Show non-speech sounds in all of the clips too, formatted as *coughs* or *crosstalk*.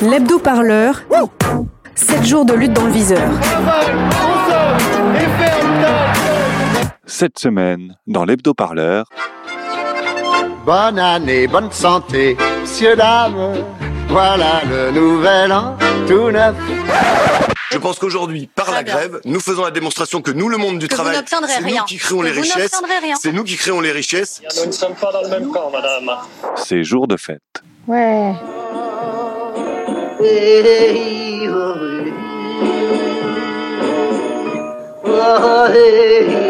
L'hebdo-parleur. 7 jours de lutte dans le viseur. Cette semaine, dans l'hebdo-parleur, Bonne année, bonne santé, messieurs, dames. Voilà le nouvel an tout neuf. Je pense qu'aujourd'hui, par la grève, nous faisons la démonstration que nous, le monde du Que travail, c'est nous qui créons Que les richesses. C'est nous qui créons les richesses. Nous ne sommes pas dans le même camp, madame. c'est jour de fête. Ouais.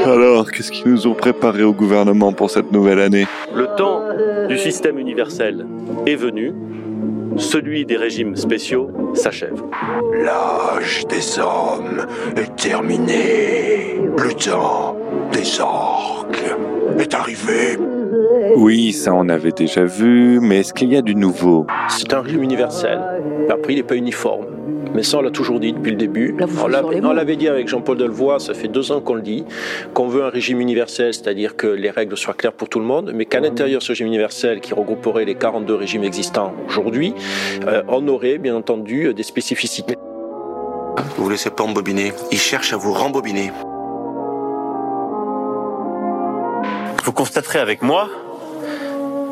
Alors, qu'est-ce qu'ils nous ont préparé au gouvernement pour cette nouvelle année? Le temps du système universel est venu. Celui des régimes spéciaux s'achève. L'âge des hommes est terminé. Le temps des orques est arrivé. Oui, ça on avait déjà vu, mais est-ce qu'il y a du nouveau? C'est un régime universel. Après, il n'est pas uniforme. Mais ça, on l'a toujours dit depuis le début. Là, on l'avait dit avec Jean-Paul Delevoye, ça fait deux ans qu'on le dit, qu'on veut un régime universel, c'est-à-dire que les règles soient claires pour tout le monde, mais qu'à l'intérieur de ce régime universel, qui regrouperait les 42 régimes existants aujourd'hui, euh, on aurait bien entendu des spécificités. Vous vous laissez pas embobiner. Il cherche à vous rembobiner. Vous constaterez avec moi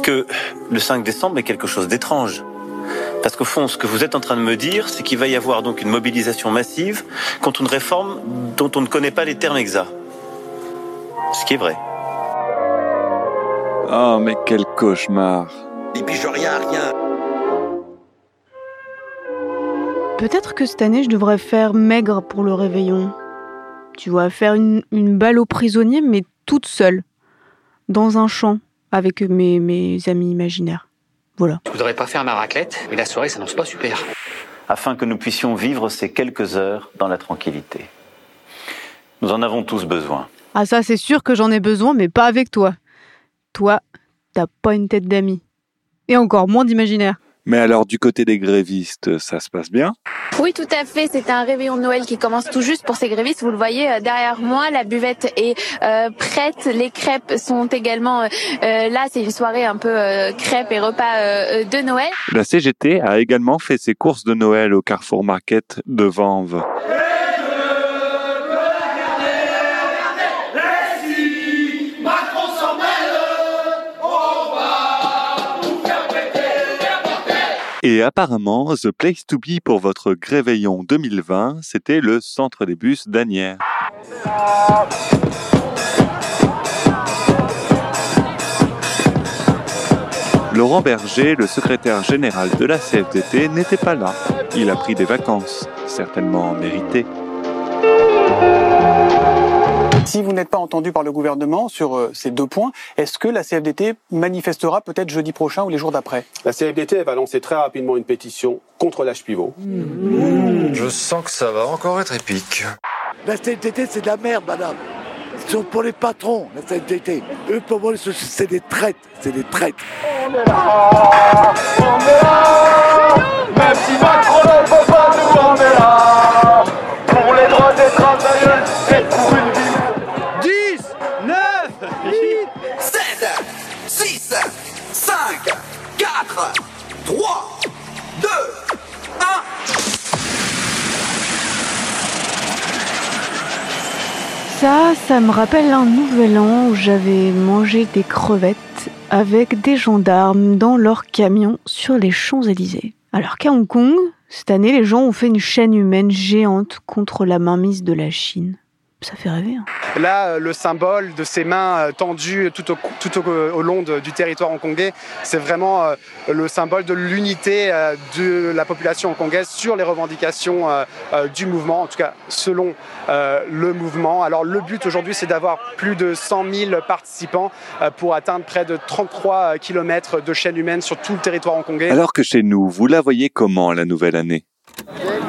que le 5 décembre est quelque chose d'étrange. Parce qu'au fond, ce que vous êtes en train de me dire, c'est qu'il va y avoir donc une mobilisation massive contre une réforme dont on ne connaît pas les termes exacts. Ce qui est vrai. Oh, mais quel cauchemar Il pige rien à rien. Peut-être que cette année, je devrais faire maigre pour le réveillon. Tu vois, faire une, une balle aux prisonniers, mais toute seule. Dans un champ, avec mes, mes amis imaginaires. Voilà. Je voudrais pas faire ma raclette, mais la soirée s'annonce pas super. Afin que nous puissions vivre ces quelques heures dans la tranquillité. Nous en avons tous besoin. Ah ça, c'est sûr que j'en ai besoin, mais pas avec toi. Toi, t'as pas une tête d'ami. Et encore moins d'imaginaire. Mais alors, du côté des grévistes, ça se passe bien? Oui, tout à fait. C'est un réveillon de Noël qui commence tout juste pour ces grévistes. Vous le voyez euh, derrière moi, la buvette est euh, prête. Les crêpes sont également euh, euh, là. C'est une soirée un peu euh, crêpes et repas euh, de Noël. La CGT a également fait ses courses de Noël au Carrefour Market de Vanves. Et apparemment, The Place to Be pour votre Gréveillon 2020, c'était le centre des bus d'Anières. Laurent Berger, le secrétaire général de la CFDT, n'était pas là. Il a pris des vacances, certainement méritées. Si vous n'êtes pas entendu par le gouvernement sur euh, ces deux points, est-ce que la CFDT manifestera peut-être jeudi prochain ou les jours d'après? La CFDT elle va lancer très rapidement une pétition contre l'âge pivot. Je sens que ça va encore être épique. La CFDT, c'est de la merde, madame. Ils sont pour les patrons, la CFDT. Eux, pour moi, c'est des traites. C'est des traites. Même si Macron ne peut pas nous Ça, me rappelle un nouvel an où j'avais mangé des crevettes avec des gendarmes dans leur camion sur les Champs-Élysées. Alors qu'à Hong Kong, cette année, les gens ont fait une chaîne humaine géante contre la mainmise de la Chine. Ça fait rêver. hein. Là, euh, le symbole de ces mains euh, tendues tout au, tout au, au long de- du territoire hongkongais, c'est vraiment euh, le symbole de l'unité euh, de la population hongkongaise sur les revendications euh, euh, du mouvement, en tout cas selon euh, le mouvement. Alors le but aujourd'hui, c'est d'avoir plus de 100 000 participants euh, pour atteindre près de 33 km de chaîne humaine sur tout le territoire hongkongais. Alors que chez nous, vous la voyez comment la nouvelle année?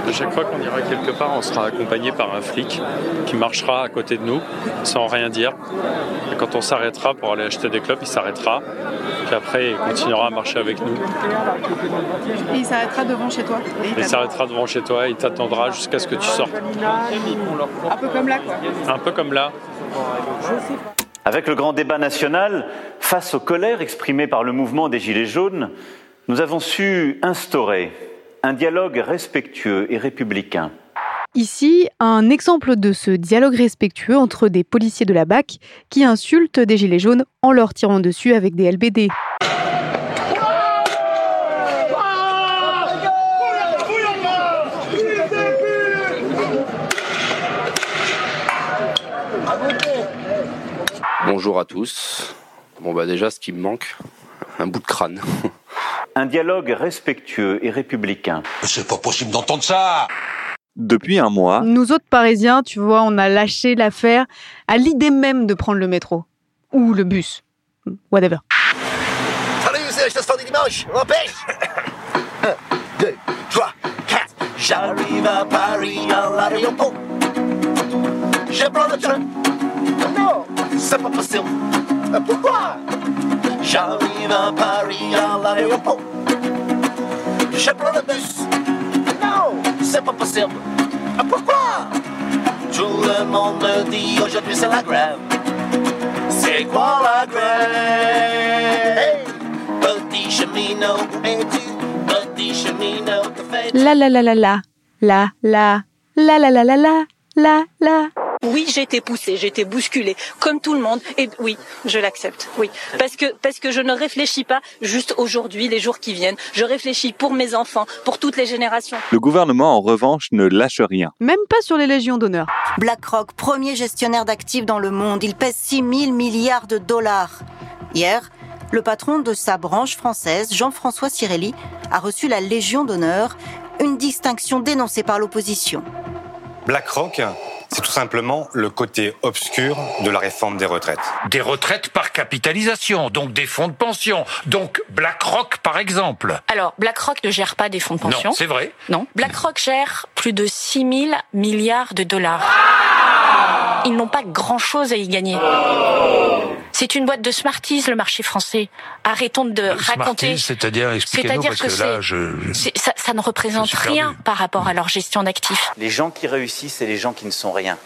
À chaque fois qu'on ira quelque part, on sera accompagné par un flic qui marchera à côté de nous sans rien dire. Et quand on s'arrêtera pour aller acheter des clopes, il s'arrêtera. Puis après, il continuera à marcher avec nous. Et il s'arrêtera devant chez toi. Il s'arrêtera devant chez toi, il t'attendra jusqu'à ce que tu sortes. Un peu comme là, quoi. Un peu comme là. Avec le grand débat national, face aux colères exprimées par le mouvement des Gilets jaunes, nous avons su instaurer un dialogue respectueux et républicain. Ici, un exemple de ce dialogue respectueux entre des policiers de la BAC qui insultent des gilets jaunes en leur tirant dessus avec des LBD. Bonjour à tous. Bon bah déjà ce qui me manque, un bout de crâne. *laughs* Un dialogue respectueux et républicain. C'est pas possible d'entendre ça Depuis un mois, Nous autres Parisiens, tu vois, on a lâché l'affaire à l'idée même de prendre le métro. Ou le bus. Whatever. Salut, c'est la chasse du dimanche, on pêche 1, 2, 3, 4 J'arrive à Paris à l'aéroport Je prends le train Non, c'est pas possible Pourquoi? J'arrive à Paris à l'aéroport Je prends le bus Non, c'est pas possible Pourquoi Tout le monde me dit aujourd'hui c'est la grève C'est quoi la grève Petit cheminot, es-tu Petit cheminot, fais-tu La la la la la. La la. La la la la la. La la. Oui, j'ai été poussée, j'ai été bousculée, comme tout le monde. Et oui, je l'accepte. Oui, parce que parce que je ne réfléchis pas juste aujourd'hui, les jours qui viennent. Je réfléchis pour mes enfants, pour toutes les générations. le gouvernement en revanche ne lâche rien. Même pas sur les légions d'honneur. BlackRock, premier gestionnaire d'actifs dans le monde, il pèse 6 000 milliards de dollars. Hier, le patron de sa branche française, Jean-François Cirelli, a reçu la Légion d'honneur, une distinction dénoncée par l'opposition. BlackRock, c'est tout simplement le côté obscur de la réforme des retraites. Des retraites par capitalisation, donc des fonds de pension, donc BlackRock par exemple. Alors, BlackRock ne gère pas des fonds de pension. Non, c'est vrai. Non. BlackRock gère plus de 6 000 milliards de dollars. Ils n'ont pas grand-chose à y gagner. C'est une boîte de Smarties, le marché français. Arrêtons de raconter. Smarties, c'est-à-dire, expliquez-nous, parce que que là, c'est- je... c'est- ça, ça ne représente rien perdu. par rapport à leur gestion d'actifs. Les gens qui réussissent et les gens qui ne sont rien.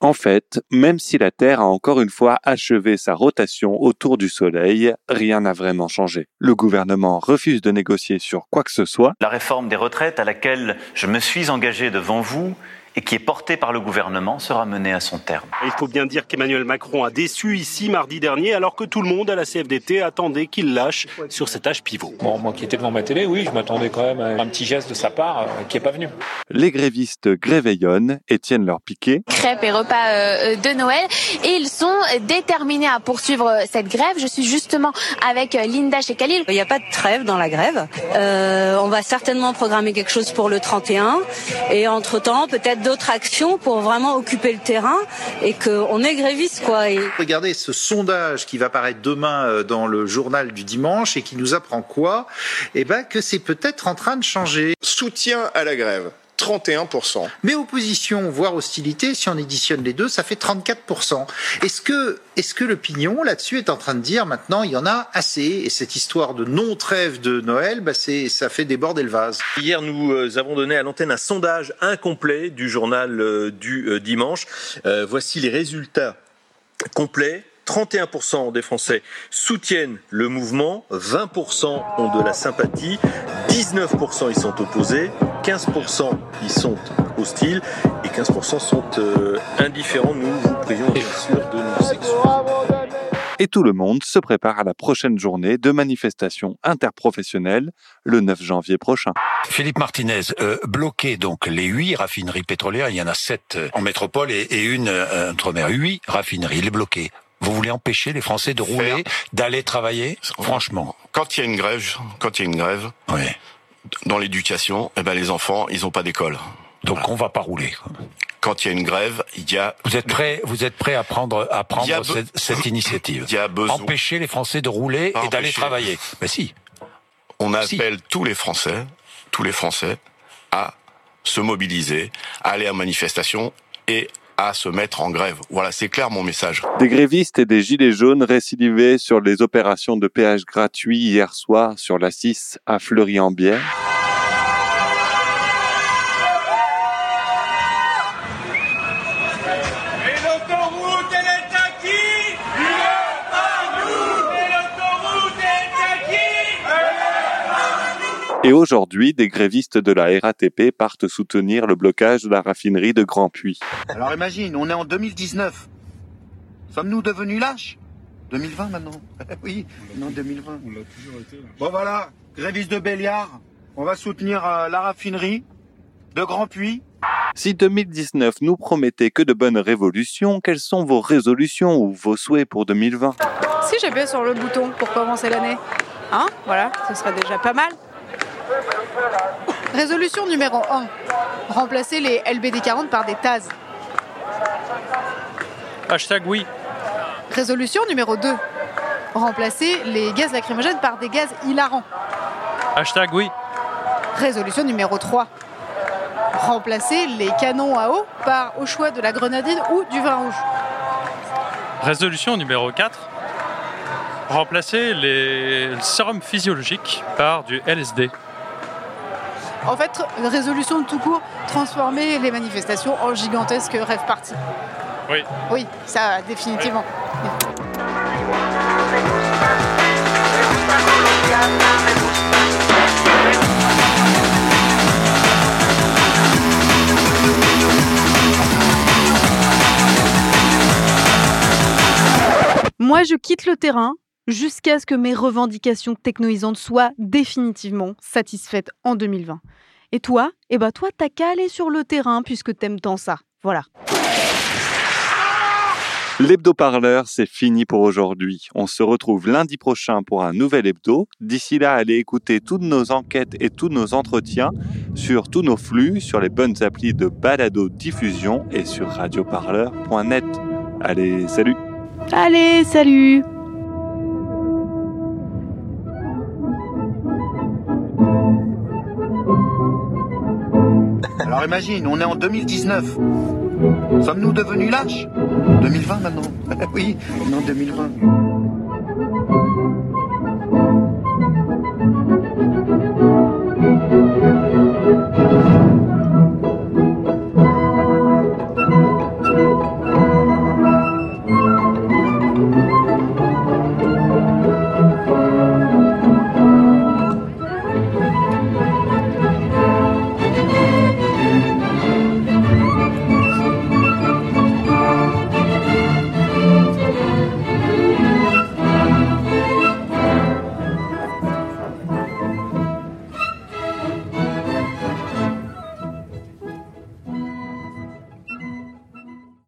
En fait, même si la Terre a encore une fois achevé sa rotation autour du Soleil, rien n'a vraiment changé. Le gouvernement refuse de négocier sur quoi que ce soit. La réforme des retraites à laquelle je me suis engagé devant vous et qui est portée par le gouvernement sera menée à son terme. Il faut bien dire qu'Emmanuel Macron a déçu ici mardi dernier, alors que tout le monde à la CFDT attendait qu'il lâche sur cet âge pivot. Bon, moi qui étais devant ma télé, oui, je m'attendais quand même à un petit geste de sa part euh, qui est pas venu. Les grévistes gréveillonnent et tiennent leur piquet. crêpes et repas euh, de Noël et ils sont déterminés à poursuivre euh, cette grève. Je suis justement avec euh, Linda chez Khalil. Il n'y a pas de trêve dans la grève. Euh, on va certainement programmer quelque chose pour le 31 et entre-temps peut-être d'autres actions pour vraiment occuper le terrain et qu'on est gréviste quoi. Et... Regardez ce sondage qui va paraître demain euh, dans le journal du dimanche et qui nous apprend quoi? Eh ben que c'est peut-être en train de changer. Soutien à la grève. 31%. Mais opposition, voire hostilité, si on additionne les deux, ça fait 34%. Est-ce que, est-ce que l'opinion là-dessus est en train de dire maintenant il y en a assez? Et cette histoire de non-trêve de Noël, bah c'est, ça fait déborder le vase. Hier, nous euh, avons donné à l'antenne un sondage incomplet du journal euh, du euh, dimanche. Euh, voici les résultats complets. 31% des Français soutiennent le mouvement, 20% ont de la sympathie, 19% y sont opposés, 15% y sont hostiles et 15% sont euh, indifférents. Nous vous prions bien sûr de nous excuser. Et tout le monde se prépare à la prochaine journée de manifestation interprofessionnelle le 9 janvier prochain. Philippe Martinez, euh, bloquer donc les huit raffineries pétrolières, il y en a sept euh, en métropole et, et une euh, outre-mer. Huit raffineries, les bloquer. Vous voulez empêcher les Français de rouler, d'aller travailler Franchement. Quand il y a une grève, quand il y a une grève, dans l'éducation, eh ben les enfants, ils ont pas d'école. Donc on va pas rouler. Quand il y a une grève, il y a. Vous êtes prêt, vous êtes prêt à prendre, à be- cette, cette *coughs* initiative Il y a besoin. Empêcher les Français de rouler Pas et d'aller travailler. Mais si. On appelle tous les Français, tous les Français, à se mobiliser, à aller à manifestation et à se mettre en grève. Voilà, c'est clair mon message. Des grévistes et des gilets jaunes récidivaient sur les opérations de péage gratuit hier soir sur la 6 à Fleury-en-Bière. Et aujourd'hui, des grévistes de la RATP partent soutenir le blocage de la raffinerie de Grand Puy. Alors imagine, on est en 2019. Sommes-nous devenus lâches? 2020 maintenant? *laughs* Oui, non 2020. On l'a toujours été. Bon voilà, grévistes de Béliard, on va soutenir euh, la raffinerie de Grand Puy. Si 2019 nous promettait que de bonnes révolutions, quelles sont vos résolutions ou vos souhaits pour 2020 Si j'appuie sur le bouton pour commencer l'année, hein, voilà, ce serait déjà pas mal. Résolution numéro 1. Remplacer les LBD40 par des TAS. Hashtag oui. Résolution numéro 2. Remplacer les gaz lacrymogènes par des gaz hilarants. Hashtag oui. Résolution numéro 3. Remplacer les canons à eau par au choix de la grenadine ou du vin rouge. Résolution numéro 4. Remplacer les sérums physiologiques par du LSD. En fait, résolution de tout court, transformer les manifestations en gigantesques rêve parties. Oui. Oui, ça, définitivement. Moi, je quitte le terrain jusqu'à ce que mes revendications technoisantes soient définitivement satisfaites en 2020. Et toi, eh ben toi, t'as qu'à aller sur le terrain puisque t'aimes tant ça. Voilà. L'hebdo-parleur, c'est fini pour aujourd'hui. On se retrouve lundi prochain pour un nouvel hebdo. D'ici là, allez écouter toutes nos enquêtes et tous nos entretiens sur tous nos flux, sur les bonnes applis de balado diffusion et sur radioparleur.net. Allez, salut Allez, salut Alors imagine, on est en 2019. Sommes-nous devenus lâches? 2020 maintenant *laughs* Oui, non 2020.